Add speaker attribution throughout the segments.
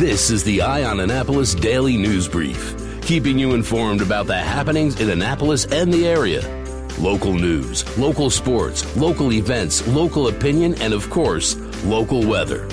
Speaker 1: This is the Eye on Annapolis Daily News Brief, keeping you informed about the happenings in Annapolis and the area. Local news, local sports, local events, local opinion, and of course, local weather.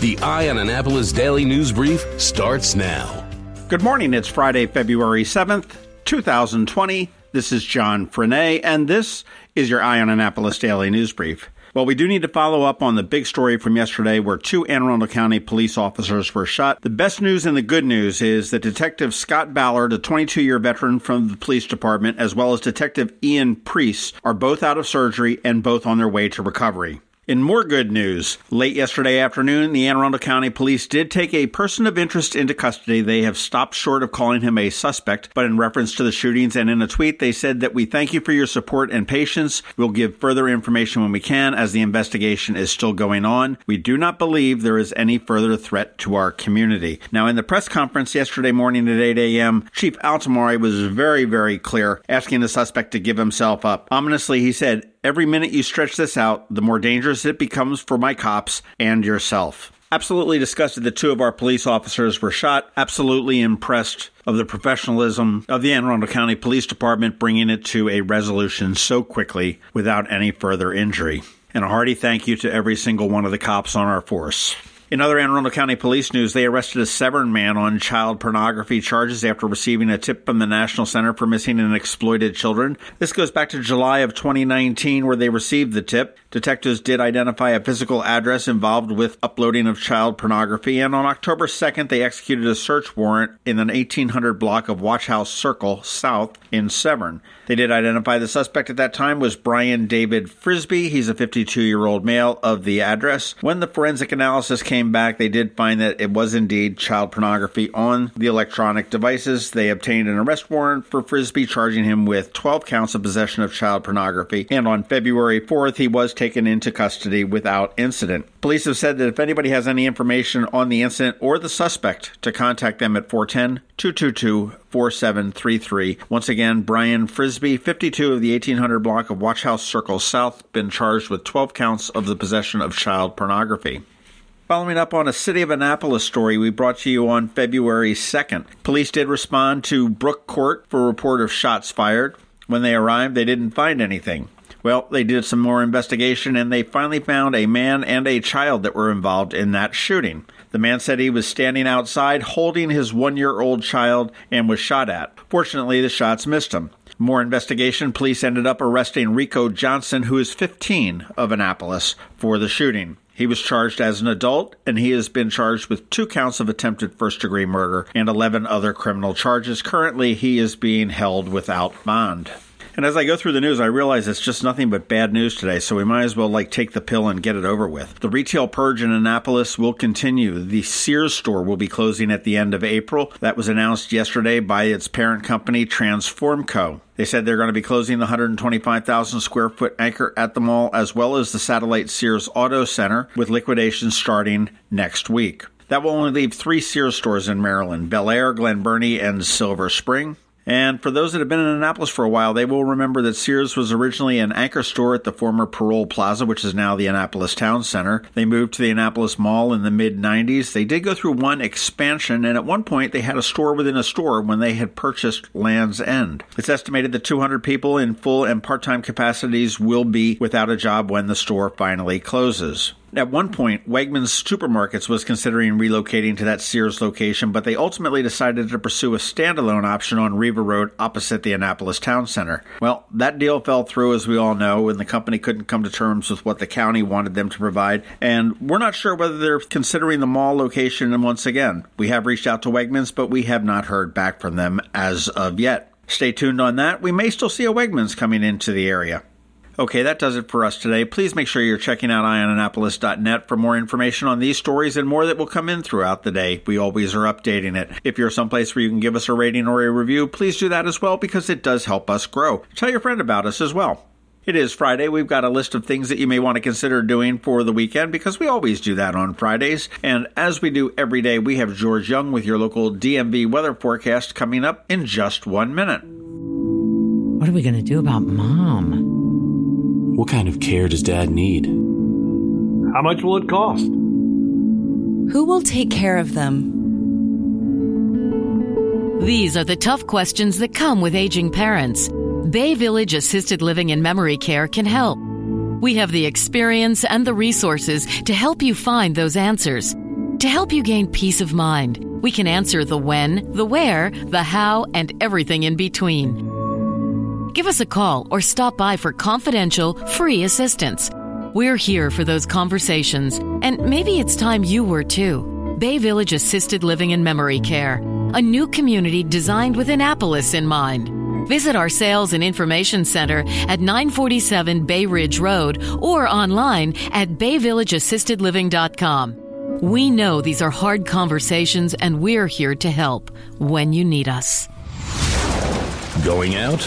Speaker 1: The Eye on Annapolis Daily News Brief starts now.
Speaker 2: Good morning. It's Friday, February 7th, 2020. This is John Frenaye, and this is your Eye on Annapolis Daily News Brief. Well, we do need to follow up on the big story from yesterday where two Anne Arundel County police officers were shot. The best news and the good news is that Detective Scott Ballard, a 22 year veteran from the police department, as well as Detective Ian Priest, are both out of surgery and both on their way to recovery. In more good news, late yesterday afternoon, the Anne Arundel County Police did take a person of interest into custody. They have stopped short of calling him a suspect, but in reference to the shootings and in a tweet, they said that we thank you for your support and patience. We'll give further information when we can as the investigation is still going on. We do not believe there is any further threat to our community. Now, in the press conference yesterday morning at 8 a.m., Chief Altomare was very, very clear, asking the suspect to give himself up. Ominously, he said, Every minute you stretch this out, the more dangerous it becomes for my cops and yourself. Absolutely disgusted that two of our police officers were shot. Absolutely impressed of the professionalism of the Anne Arundel County Police Department bringing it to a resolution so quickly without any further injury. And a hearty thank you to every single one of the cops on our force. In other Anne Arundel County police news, they arrested a Severn man on child pornography charges after receiving a tip from the National Center for Missing and Exploited Children. This goes back to July of 2019 where they received the tip. Detectives did identify a physical address involved with uploading of child pornography, and on October 2nd, they executed a search warrant in an 1800 block of Watch House Circle South in Severn. They did identify the suspect at that time was Brian David Frisby. He's a 52 year old male of the address. When the forensic analysis came back, they did find that it was indeed child pornography on the electronic devices. They obtained an arrest warrant for Frisby, charging him with 12 counts of possession of child pornography. And on February 4th, he was taken into custody without incident. Police have said that if anybody has any information on the incident or the suspect, to contact them at 410 222 4733. Once again, Brian Frisby, 52 of the 1800 block of Watch House Circle South, been charged with 12 counts of the possession of child pornography. Following up on a City of Annapolis story we brought to you on February 2nd, police did respond to Brook Court for a report of shots fired. When they arrived, they didn't find anything. Well, they did some more investigation and they finally found a man and a child that were involved in that shooting. The man said he was standing outside holding his one year old child and was shot at. Fortunately, the shots missed him. More investigation, police ended up arresting Rico Johnson, who is 15 of Annapolis, for the shooting. He was charged as an adult, and he has been charged with two counts of attempted first degree murder and 11 other criminal charges. Currently, he is being held without bond. And as I go through the news, I realize it's just nothing but bad news today, so we might as well like take the pill and get it over with. The retail purge in Annapolis will continue. The Sears store will be closing at the end of April. That was announced yesterday by its parent company, Transformco. They said they're going to be closing the 125,000 square foot anchor at the mall as well as the satellite Sears Auto Center with liquidation starting next week. That will only leave three Sears stores in Maryland Bel Air, Glen Burnie, and Silver Spring. And for those that have been in Annapolis for a while, they will remember that Sears was originally an anchor store at the former Parole Plaza, which is now the Annapolis Town Center. They moved to the Annapolis Mall in the mid 90s. They did go through one expansion, and at one point they had a store within a store when they had purchased Land's End. It's estimated that 200 people in full and part time capacities will be without a job when the store finally closes. At one point, Wegmans Supermarkets was considering relocating to that Sears location, but they ultimately decided to pursue a standalone option on Riva Road opposite the Annapolis Town Center. Well, that deal fell through, as we all know, and the company couldn't come to terms with what the county wanted them to provide. And we're not sure whether they're considering the mall location. And once again, we have reached out to Wegmans, but we have not heard back from them as of yet. Stay tuned on that. We may still see a Wegmans coming into the area. Okay, that does it for us today. Please make sure you're checking out eyeonannapolis.net for more information on these stories and more that will come in throughout the day. We always are updating it. If you're someplace where you can give us a rating or a review, please do that as well because it does help us grow. Tell your friend about us as well. It is Friday. We've got a list of things that you may want to consider doing for the weekend because we always do that on Fridays. And as we do every day, we have George Young with your local DMV weather forecast coming up in just one minute.
Speaker 3: What are we going to do about mom?
Speaker 4: What kind of care does Dad need?
Speaker 5: How much will it cost?
Speaker 3: Who
Speaker 4: Who will take care of them?
Speaker 5: These are the tough questions that come with aging parents. Bay Village Assisted Living and Memory Care can help. We have the experience and the resources to help you find those answers. To help you gain peace of mind, we can answer the when, the where, the how, and everything in between. Give us a call or stop by for confidential, free assistance. We're here for those conversations, and maybe it's time you were too. Bay Village Assisted Living and Memory Care, a new community designed with Annapolis in mind. Visit our sales and information center at 947 Bay Ridge Road or online at bayvillageassistedliving.com. We know these are hard conversations and we're here to help when you need us.
Speaker 1: Going out?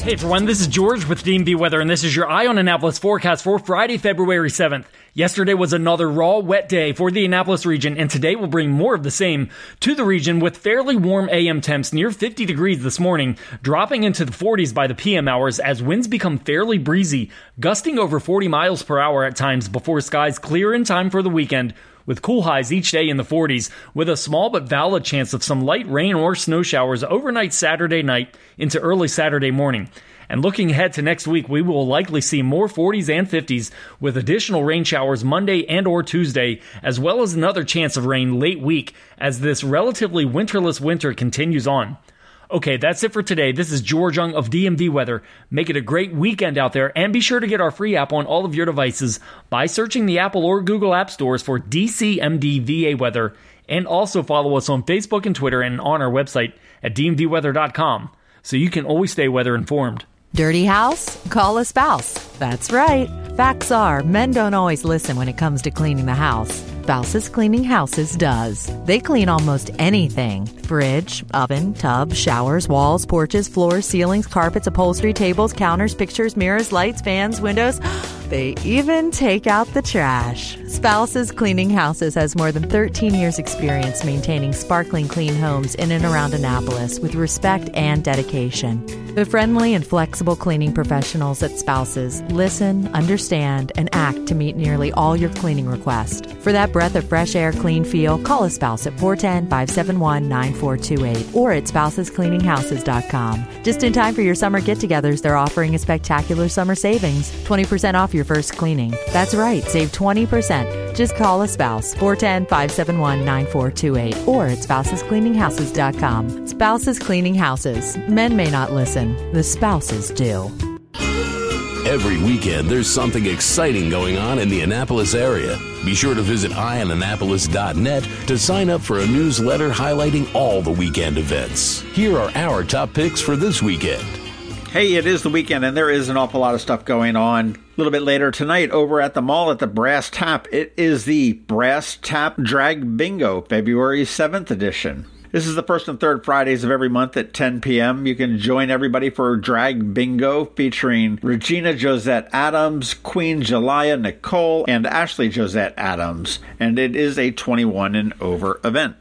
Speaker 6: Hey everyone, this is George with DMV Weather, and this is your Eye on Annapolis forecast for Friday, February 7th. Yesterday was another raw, wet day for the Annapolis region, and today will bring more of the same to the region with fairly warm AM temps near 50 degrees this morning, dropping into the 40s by the PM hours as winds become fairly breezy, gusting over 40 miles per hour at times before skies clear in time for the weekend with cool highs each day in the 40s, with a small but valid chance of some light rain or snow showers overnight Saturday night into early Saturday morning. And looking ahead to next week, we will likely see more 40s and 50s with additional rain showers Monday and or Tuesday, as well as another chance of rain late week as this relatively winterless winter continues on. Okay, that's it for today. This is George Young of DMV Weather. Make it a great weekend out there and be sure to get our free app on all of your devices by searching the Apple or Google App Stores for DCMDVA Weather and also follow us on Facebook and Twitter and on our website at dmvweather.com so you can always stay weather informed.
Speaker 7: Dirty house? Call a spouse. That's right. Facts are, men don't always listen when it comes to cleaning the house. Spouses Cleaning Houses does. They clean almost anything fridge, oven, tub, showers, walls, porches, floors, ceilings, carpets, upholstery, tables, counters, pictures, mirrors, lights, fans, windows. They even take out the trash. Spouses Cleaning Houses has more than 13 years' experience maintaining sparkling clean homes in and around Annapolis with respect and dedication. The friendly and flexible cleaning professionals at Spouses listen, understand, and act to meet nearly all your cleaning requests. For that breath of fresh air, clean feel, call a spouse at 410 571 9428 or at spousescleaninghouses.com. Just in time for your summer get togethers, they're offering a spectacular summer savings 20% off your first cleaning. That's right, save 20%. Just call a spouse 410 571 9428 or at spousescleaninghouses.com. Spouses Cleaning Houses. Men may not listen, the spouses do.
Speaker 1: Every weekend, there's something exciting going on in the Annapolis area. Be sure to visit eyeonannapolis.net to sign up for a newsletter highlighting all the weekend events. Here are our top picks for this weekend.
Speaker 2: Hey, it is the weekend, and there is an awful lot of stuff going on. A little bit later tonight, over at the mall at the Brass Tap, it is the Brass Tap Drag Bingo, February 7th edition. This is the first and third Fridays of every month at 10 p.m. You can join everybody for Drag Bingo featuring Regina Josette Adams, Queen Jalaya Nicole, and Ashley Josette Adams. And it is a 21 and over event.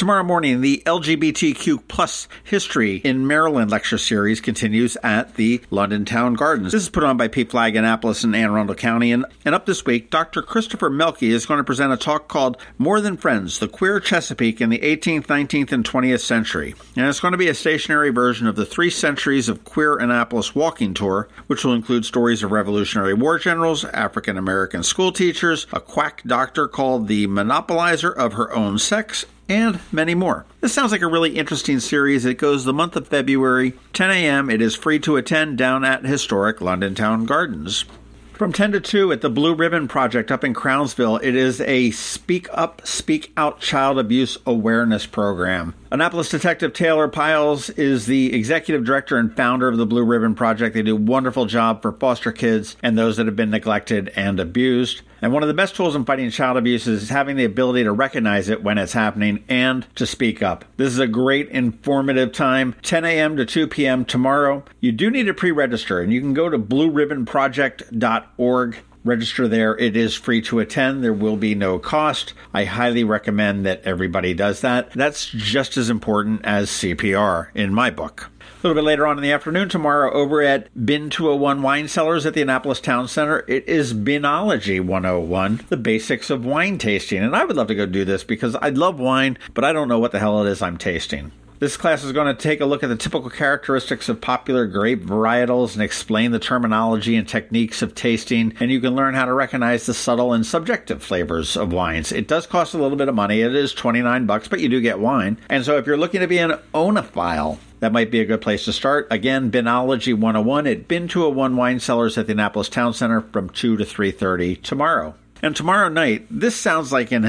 Speaker 2: Tomorrow morning, the LGBTQ plus history in Maryland lecture series continues at the London Town Gardens. This is put on by PFLAG Annapolis and Anne Arundel County. And, and up this week, Dr. Christopher Melky is going to present a talk called More Than Friends, the Queer Chesapeake in the 18th, 19th, and 20th Century. And it's going to be a stationary version of the Three Centuries of Queer Annapolis walking tour, which will include stories of Revolutionary War generals, African American school teachers, a quack doctor called the monopolizer of her own sex, and many more. This sounds like a really interesting series. It goes the month of February, 10 a.m. It is free to attend down at historic London Town Gardens. From 10 to 2 at the Blue Ribbon Project up in Crownsville, it is a Speak Up, Speak Out Child Abuse Awareness Program. Annapolis Detective Taylor Piles is the executive director and founder of the Blue Ribbon Project. They do a wonderful job for foster kids and those that have been neglected and abused. And one of the best tools in fighting child abuse is having the ability to recognize it when it's happening and to speak up. This is a great informative time, 10 a.m. to 2 p.m. tomorrow. You do need to pre register, and you can go to blueribbonproject.org register there. It is free to attend. There will be no cost. I highly recommend that everybody does that. That's just as important as CPR in my book. A little bit later on in the afternoon tomorrow, over at Bin 201 Wine Cellars at the Annapolis Town Center, it is Binology 101, the basics of wine tasting. And I would love to go do this because I love wine, but I don't know what the hell it is I'm tasting. This class is going to take a look at the typical characteristics of popular grape varietals and explain the terminology and techniques of tasting, and you can learn how to recognize the subtle and subjective flavors of wines. It does cost a little bit of money. It is 29 bucks, but you do get wine. And so if you're looking to be an oenophile, that might be a good place to start. Again, Binology 101 at Bin 201 Wine Cellars at the Annapolis Town Center from 2 to 3.30 tomorrow. And tomorrow night, this sounds like an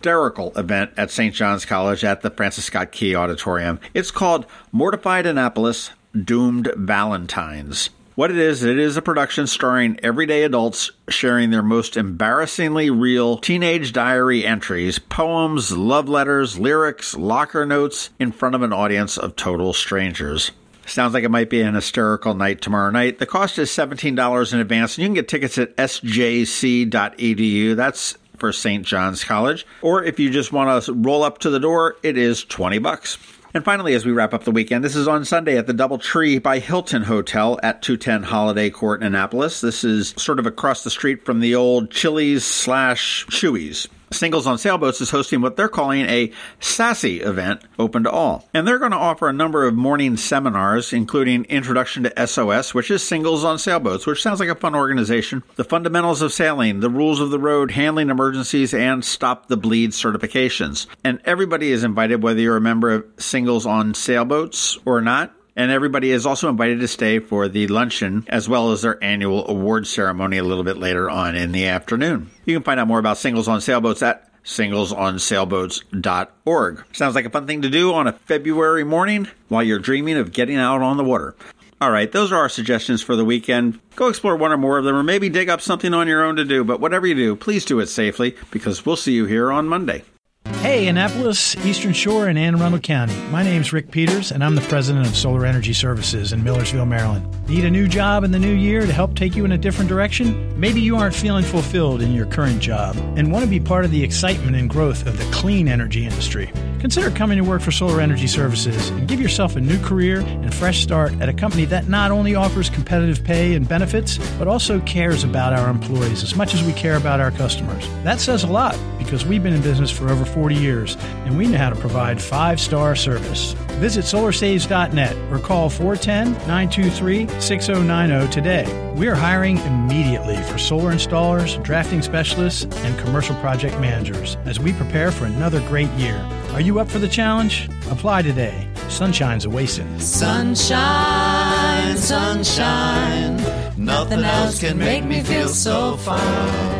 Speaker 2: hysterical event at St. John's College at the Francis Scott Key Auditorium. It's called Mortified Annapolis Doomed Valentines. What it is, it is a production starring everyday adults sharing their most embarrassingly real teenage diary entries, poems, love letters, lyrics, locker notes in front of an audience of total strangers. Sounds like it might be an hysterical night tomorrow night. The cost is $17 in advance, and you can get tickets at sjc.edu. That's for St. John's College. Or if you just want to roll up to the door, it is 20 bucks. And finally, as we wrap up the weekend, this is on Sunday at the Doubletree by Hilton Hotel at 210 Holiday Court in Annapolis. This is sort of across the street from the old Chili's slash Chuy's. Singles on Sailboats is hosting what they're calling a SASSY event open to all. And they're going to offer a number of morning seminars, including Introduction to SOS, which is Singles on Sailboats, which sounds like a fun organization, the fundamentals of sailing, the rules of the road, handling emergencies, and Stop the Bleed certifications. And everybody is invited, whether you're a member of Singles on Sailboats or not. And everybody is also invited to stay for the luncheon as well as their annual award ceremony a little bit later on in the afternoon. You can find out more about Singles on Sailboats at singlesonsailboats.org. Sounds like a fun thing to do on a February morning while you're dreaming of getting out on the water. All right, those are our suggestions for the weekend. Go explore one or more of them, or maybe dig up something on your own to do. But whatever you do, please do it safely because we'll see you here on Monday.
Speaker 4: Hey, Annapolis, Eastern Shore, and Anne Arundel County. My name's Rick Peters, and I'm the president of Solar Energy Services in Millersville, Maryland. Need a new job in the new year to help take you in a different direction? Maybe you aren't feeling fulfilled in your current job and want to be part of the excitement and growth of the clean energy industry. Consider coming to work for Solar Energy Services and give yourself a new career and fresh start at a company that not only offers competitive pay and benefits, but also cares about our employees as much as we care about our customers. That says a lot because we've been in business for over 40 years and we know how to provide five star service. Visit solarsaves.net or call 410 923 6090 today. We are hiring immediately for solar installers, drafting specialists, and commercial project managers as we prepare for another great year. Are you up for the challenge? Apply today. Sunshine's a wasting.
Speaker 8: Sunshine, sunshine. Nothing else can make me feel so fine.